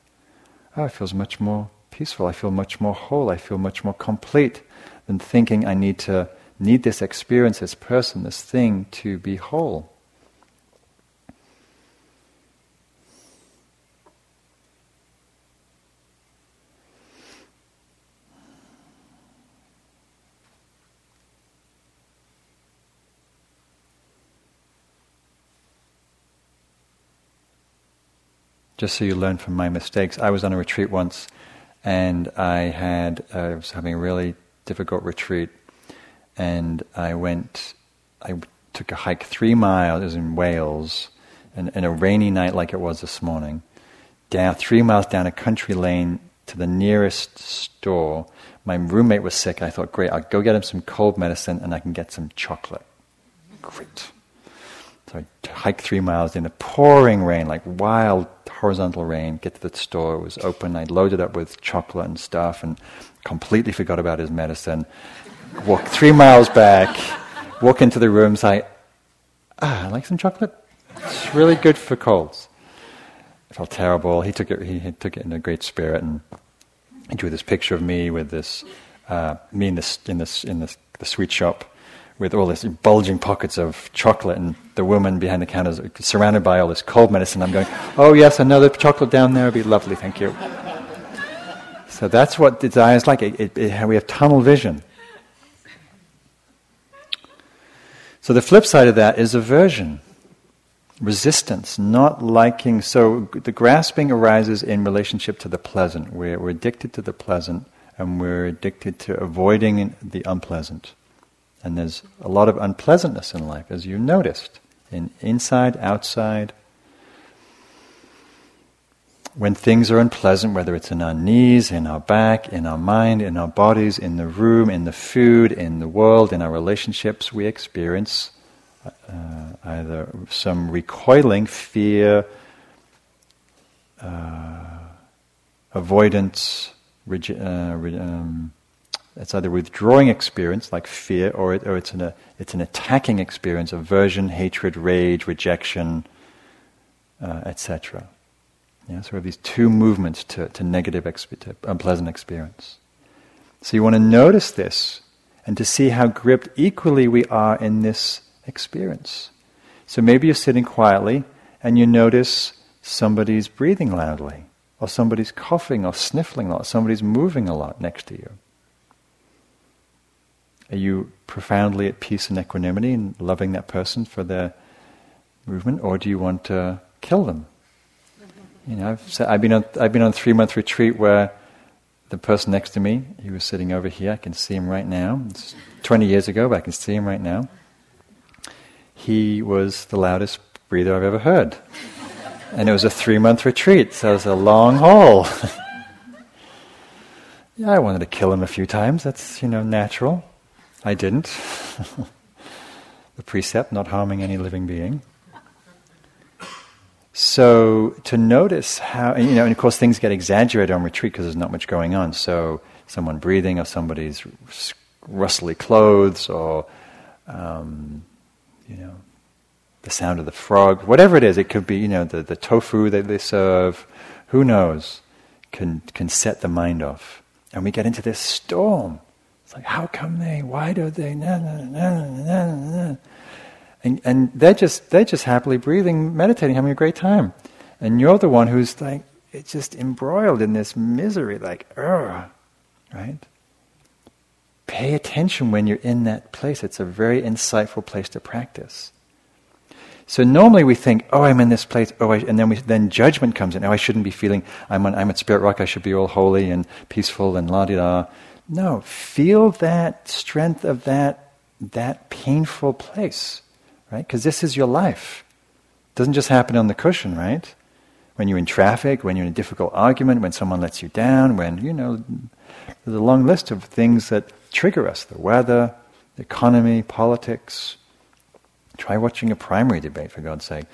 Oh, it feels much more peaceful. I feel much more whole. I feel much more complete than thinking I need to need this experience, this person, this thing to be whole. just so you learn from my mistakes, I was on a retreat once and I had, uh, I was having a really difficult retreat and I went. I took a hike three miles. It was in Wales, and in a rainy night like it was this morning, down three miles down a country lane to the nearest store. My roommate was sick. I thought, great, I'll go get him some cold medicine, and I can get some chocolate. Great. So I hiked three miles in a pouring rain, like wild horizontal rain, get to the store, it was open, I loaded up with chocolate and stuff and completely forgot about his medicine. Walk three miles back, walk into the room, say, ah, I like some chocolate? It's really good for colds. I felt terrible. He took it, he, took it in a great spirit and he drew this picture of me with this, uh, me in this, in this, in this, the sweet shop with all these bulging pockets of chocolate, and the woman behind the counter surrounded by all this cold medicine. I'm going, oh yes, another chocolate down there would be lovely, thank you. So that's what desire is like. It, it, it, we have tunnel vision. So the flip side of that is aversion, resistance, not liking. So the grasping arises in relationship to the pleasant. We're, we're addicted to the pleasant, and we're addicted to avoiding the unpleasant. And there's a lot of unpleasantness in life, as you noticed, in inside, outside. When things are unpleasant, whether it's in our knees, in our back, in our mind, in our bodies, in the room, in the food, in the world, in our relationships, we experience uh, either some recoiling, fear, uh, avoidance, uh, re- um, it's either withdrawing experience, like fear, or, it, or it's, an, a, it's an attacking experience, aversion, hatred, rage, rejection, uh, etc. Yeah, so we have these two movements to, to negative, exp- to unpleasant experience. So you want to notice this and to see how gripped equally we are in this experience. So maybe you're sitting quietly and you notice somebody's breathing loudly, or somebody's coughing or sniffling a lot, somebody's moving a lot next to you. Are you profoundly at peace and equanimity and loving that person for their movement, or do you want to kill them? You know, I've, I've been on I've been on a three month retreat where the person next to me, he was sitting over here. I can see him right now. It's twenty years ago, but I can see him right now. He was the loudest breather I've ever heard, and it was a three month retreat, so it was a long haul. yeah, I wanted to kill him a few times. That's you know natural. I didn't. the precept, not harming any living being. So to notice how, you know, and of course things get exaggerated on retreat because there's not much going on. So someone breathing, or somebody's rustly clothes, or um, you know, the sound of the frog, whatever it is. It could be, you know, the, the tofu that they serve. Who knows? Can can set the mind off, and we get into this storm it's like, how come they? Why do they? Nah, nah, nah, nah, nah. And, and they're just they're just happily breathing, meditating, having a great time. And you're the one who's like, it's just embroiled in this misery, like, ugh, right? Pay attention when you're in that place. It's a very insightful place to practice. So normally we think, oh, I'm in this place, oh, and then we, then judgment comes in. Oh, I shouldn't be feeling. I'm on, I'm at Spirit Rock. I should be all holy and peaceful and la di da. No, feel that strength of that, that painful place, right? Because this is your life. It doesn't just happen on the cushion, right? When you're in traffic, when you're in a difficult argument, when someone lets you down, when, you know, there's a long list of things that trigger us the weather, the economy, politics. Try watching a primary debate, for God's sake.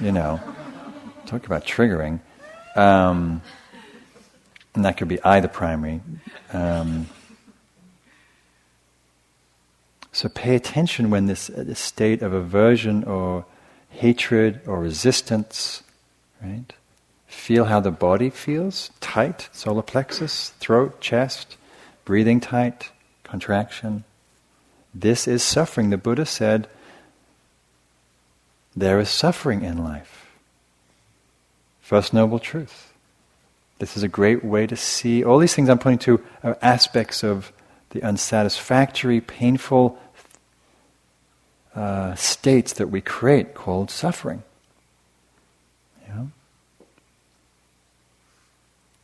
You know, talk about triggering. Um, and that could be either primary. Um, so pay attention when this, uh, this state of aversion or hatred or resistance, right? Feel how the body feels tight, solar plexus, throat, chest, breathing tight, contraction. This is suffering. The Buddha said, there is suffering in life. First noble truth. This is a great way to see all these things I'm pointing to are aspects of the unsatisfactory, painful uh, states that we create called suffering. Yeah?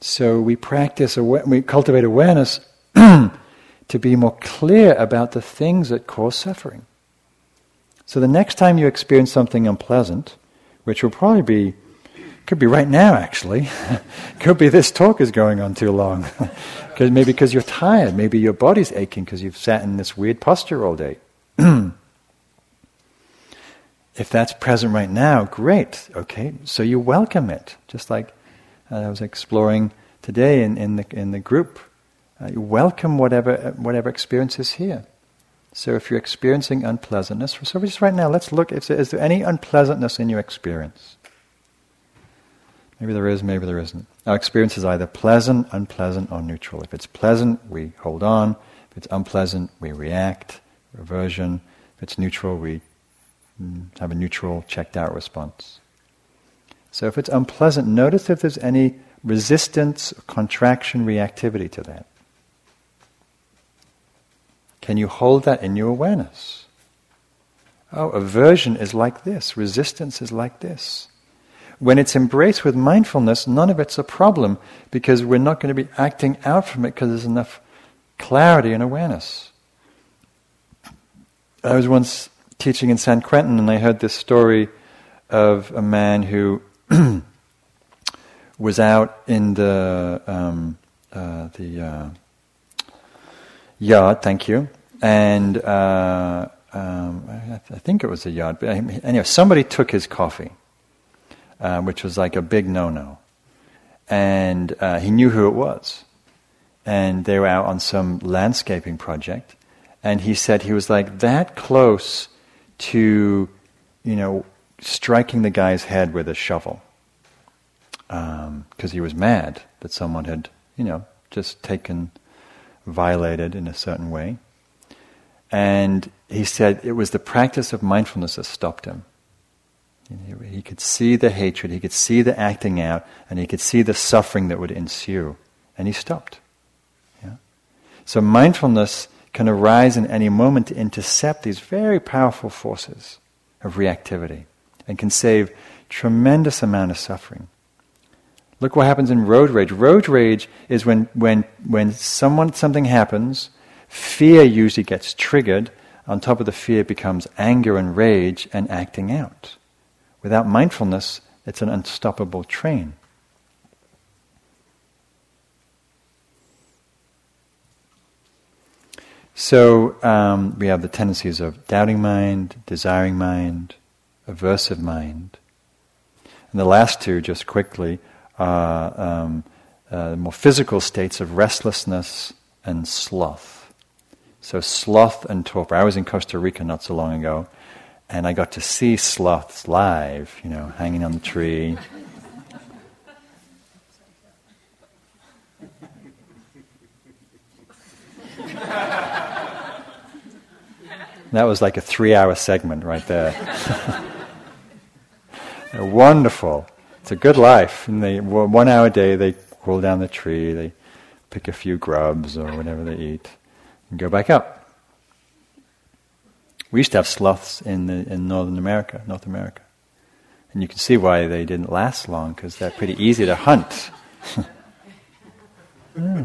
So we practice, we cultivate awareness to be more clear about the things that cause suffering. So the next time you experience something unpleasant, which will probably be, could be right now actually, could be this talk is going on too long, because maybe because you're tired, maybe your body's aching because you've sat in this weird posture all day. if that's present right now, great. Okay, so you welcome it, just like uh, I was exploring today in, in the in the group. Uh, you welcome whatever whatever experience is here. So if you're experiencing unpleasantness, so just right now, let's look. There, is there any unpleasantness in your experience? Maybe there is, maybe there isn't. Our experience is either pleasant, unpleasant, or neutral. If it's pleasant, we hold on. If it's unpleasant, we react, aversion. If it's neutral, we Mm, have a neutral, checked out response. So if it's unpleasant, notice if there's any resistance, contraction, reactivity to that. Can you hold that in your awareness? Oh, aversion is like this, resistance is like this. When it's embraced with mindfulness, none of it's a problem because we're not going to be acting out from it because there's enough clarity and awareness. I was once teaching in San Quentin and I heard this story of a man who was out in the um, uh, the uh, yard. Thank you. And uh, um, I, th- I, think it was a yard. But anyway, somebody took his coffee, uh, which was like a big no-no, and uh, he knew who it was. And they were out on some landscaping project, and he said he was like that close to, you know, striking the guy's head with a shovel because um, he was mad that someone had, you know, just taken, violated in a certain way. And he said it was the practice of mindfulness that stopped him. He could see the hatred, he could see the acting out, and he could see the suffering that would ensue. And he stopped. Yeah? So mindfulness can arise in any moment to intercept these very powerful forces of reactivity and can save tremendous amount of suffering. Look what happens in road rage. Road rage is when, when, when someone, something happens, fear usually gets triggered. On top of the fear becomes anger and rage and acting out. Without mindfulness, it's an unstoppable train. So um, we have the tendencies of doubting mind, desiring mind, aversive mind. And the last two, just quickly, are um, uh, more physical states of restlessness and sloth. So sloth and torpor. I was in Costa Rica not so long ago, and I got to see sloths live, you know, hanging on the tree. that was like a three hour segment right there. Wonderful. It's a good life. And they one hour a day they crawl down the tree, they pick a few grubs or whatever they eat, and go back up. We used to have sloths in the, in Northern America, North America, and you can see why they didn't last long because they're pretty easy to hunt. Hmm.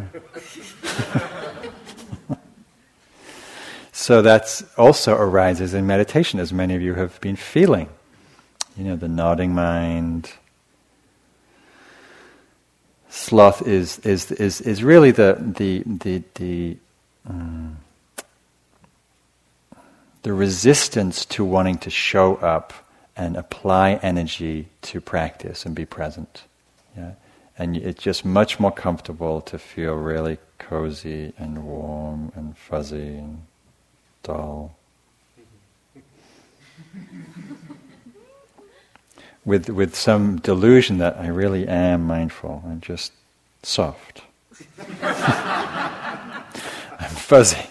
So that's also arises in meditation, as many of you have been feeling you know, the nodding mind. Sloth is is is is really the the the the um, the resistance to wanting to show up and apply energy to practice and be present. Yeah? And it's just much more comfortable to feel really cozy and warm and fuzzy and dull with, with some delusion that I really am mindful. I'm just soft. I'm fuzzy.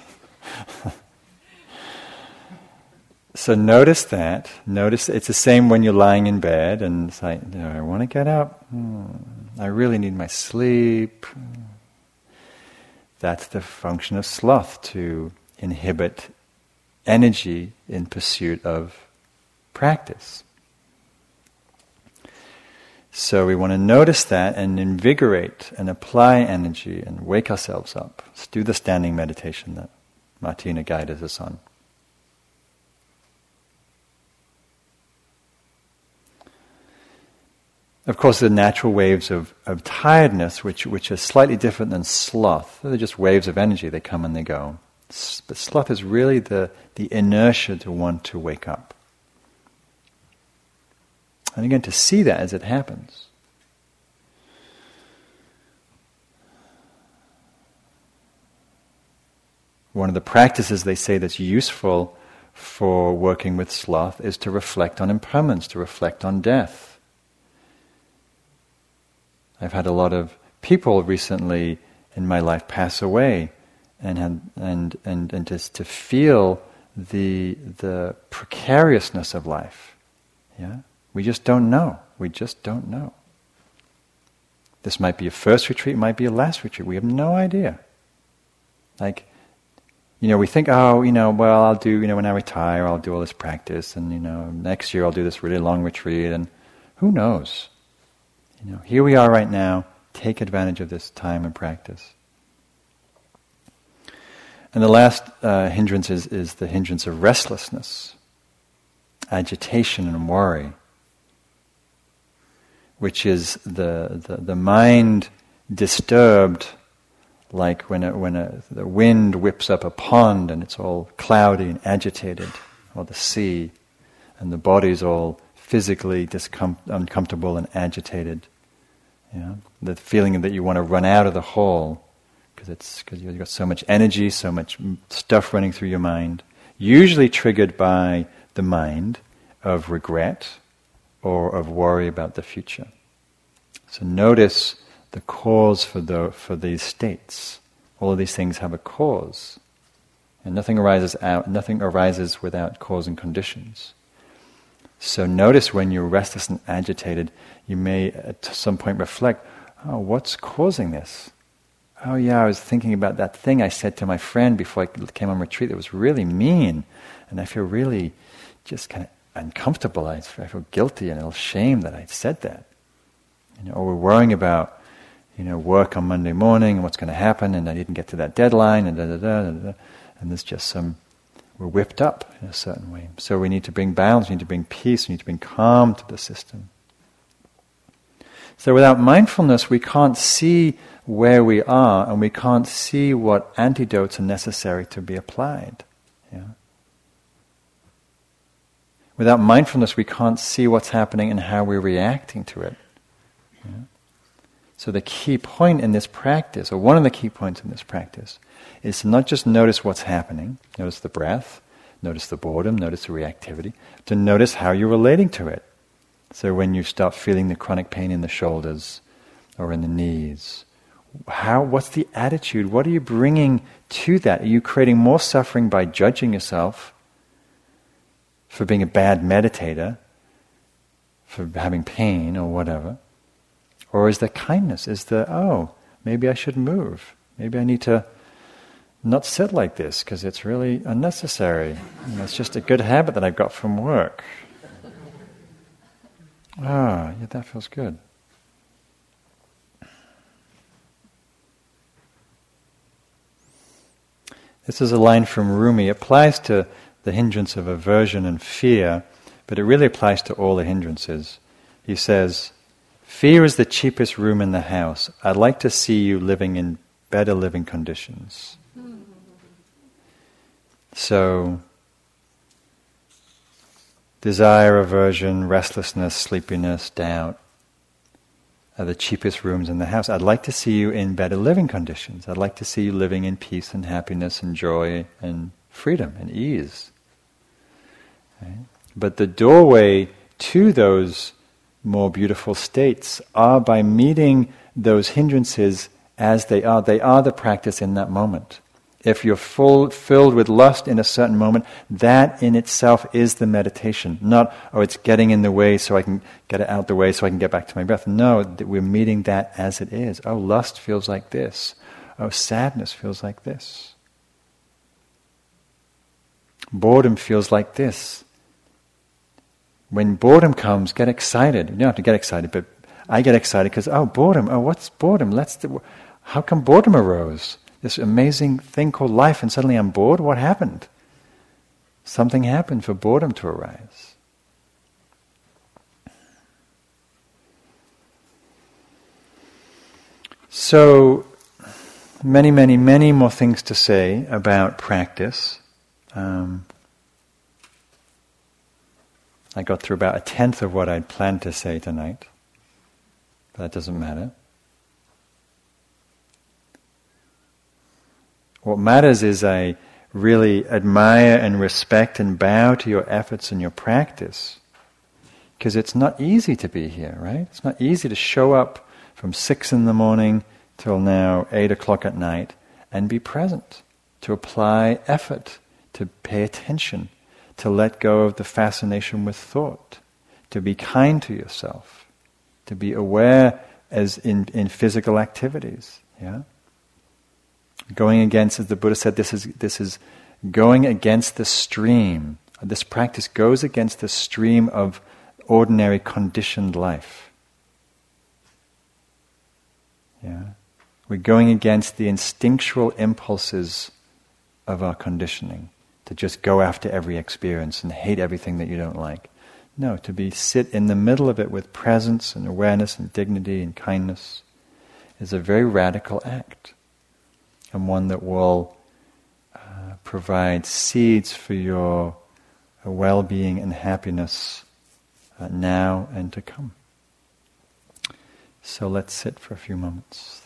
so notice that. Notice it's the same when you're lying in bed and it's like, I want to get up. Hmm. I really need my sleep. That's the function of sloth to inhibit energy in pursuit of practice. So we want to notice that and invigorate and apply energy and wake ourselves up. Let's do the standing meditation that Martina guided us on. Of course, the natural waves of, of tiredness, which, which are slightly different than sloth, they're just waves of energy, they come and they go. But sloth is really the, the inertia to want to wake up. And again, to see that as it happens. One of the practices they say that's useful for working with sloth is to reflect on impermanence, to reflect on death. I've had a lot of people recently in my life pass away and and and and just to feel the the precariousness of life. Yeah? We just don't know. We just don't know. This might be a first retreat, it might be a last retreat. We have no idea. Like, you know, we think, oh, you know, well, I'll do, you know, when I retire, I'll do all this practice, and, you know, next year I'll do this really long retreat, and who knows? You know, here we are right now. Take advantage of this time and practice. And the last uh, hindrance is, is the hindrance of restlessness, agitation, and worry which is the, the, the mind disturbed, like when, a, when a, the wind whips up a pond and it's all cloudy and agitated, or the sea, and the body's all physically discom- uncomfortable and agitated. Know? The feeling that you want to run out of the hole because it's because you've got so much energy, so much stuff running through your mind, usually triggered by the mind of regret or of worry about the future. So notice the cause for, the, for these states. All of these things have a cause. And nothing arises out, nothing arises without cause and conditions. So notice when you're restless and agitated, you may at some point reflect, oh, what's causing this? Oh yeah, I was thinking about that thing I said to my friend before I came on retreat that was really mean, and I feel really just kind of uncomfortable. I, feel guilty and a little shame that I said that. You know, or we're worrying about, you know, work on Monday morning and what's going to happen, and I didn't get to that deadline, and da da da da da. And there's just some, we're whipped up in a certain way. So we need to bring balance, we need to bring peace, we need to bring calm to the system. So without mindfulness, we can't see where we are, and we can't see what antidotes are necessary to be applied. Yeah? Without mindfulness, we can't see what's happening and how we're reacting to it. Yeah? So, the key point in this practice, or one of the key points in this practice, is to not just notice what's happening, notice the breath, notice the boredom, notice the reactivity, to notice how you're relating to it. So, when you start feeling the chronic pain in the shoulders or in the knees, how, what's the attitude? What are you bringing to that? Are you creating more suffering by judging yourself? for being a bad meditator, for having pain or whatever? Or is there kindness? Is there, oh, maybe I should move. Maybe I need to not sit like this because it's really unnecessary. It's just a good habit that I've got from work. Ah, yeah, that feels good. This is a line from Rumi. It applies to the hindrance of aversion and fear, but it really applies to all the hindrances. He says, Fear is the cheapest room in the house. I'd like to see you living in better living conditions. So, desire, aversion, restlessness, sleepiness, doubt are the cheapest rooms in the house. I'd like to see you in better living conditions. I'd like to see you living in peace and happiness and joy and freedom and ease. Right? But the doorway to those more beautiful states are by meeting those hindrances as they are. They are the practice in that moment. If you're full, filled with lust in a certain moment, that in itself is the meditation. Not, oh, it's getting in the way so I can get it out the way so I can get back to my breath. No, we're meeting that as it is. Oh, lust feels like this. Oh, sadness feels like this. Boredom feels like this when boredom comes, get excited. You don't have to get excited, but I get excited because, oh, boredom. Oh, what's boredom? Let's. How come boredom arose? This amazing thing called life, and suddenly I'm bored? What happened? Something happened for boredom to arise. So, many, many, many more things to say about practice. Um, I got through about a tenth of what I'd planned to say tonight. But that doesn't matter. What matters is I really admire and respect and bow to your efforts and your practice. Because it's not easy to be here, right? It's not easy to show up from six in the morning till now eight o'clock at night and be present, to apply effort, to pay attention, to let go of the fascination with thought, to be kind to yourself, to be aware as in, in physical activities. Yeah? Going against, as the Buddha said, this is, this is going against the stream. This practice goes against the stream of ordinary conditioned life. Yeah? We're going against the instinctual impulses of our conditioning to just go after every experience and hate everything that you don't like. No, to be sit in the middle of it with presence and awareness and dignity and kindness is a very radical act one that will uh, provide seeds for your uh, well-being and happiness uh, now and to come. So let's sit for a few moments.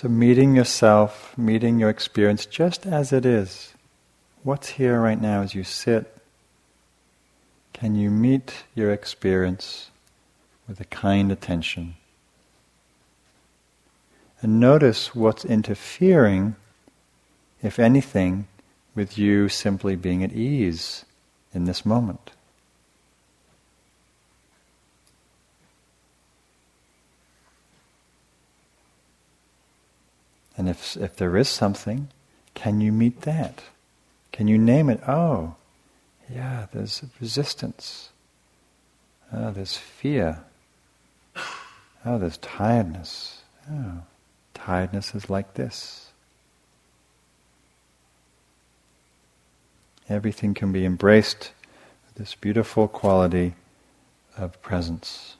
So, meeting yourself, meeting your experience just as it is. What's here right now as you sit? Can you meet your experience with a kind attention? And notice what's interfering, if anything, with you simply being at ease in this moment. And if, if there is something, can you meet that? Can you name it? Oh, yeah, there's resistance. Oh, there's fear. Oh, there's tiredness. Oh, tiredness is like this. Everything can be embraced with this beautiful quality of presence.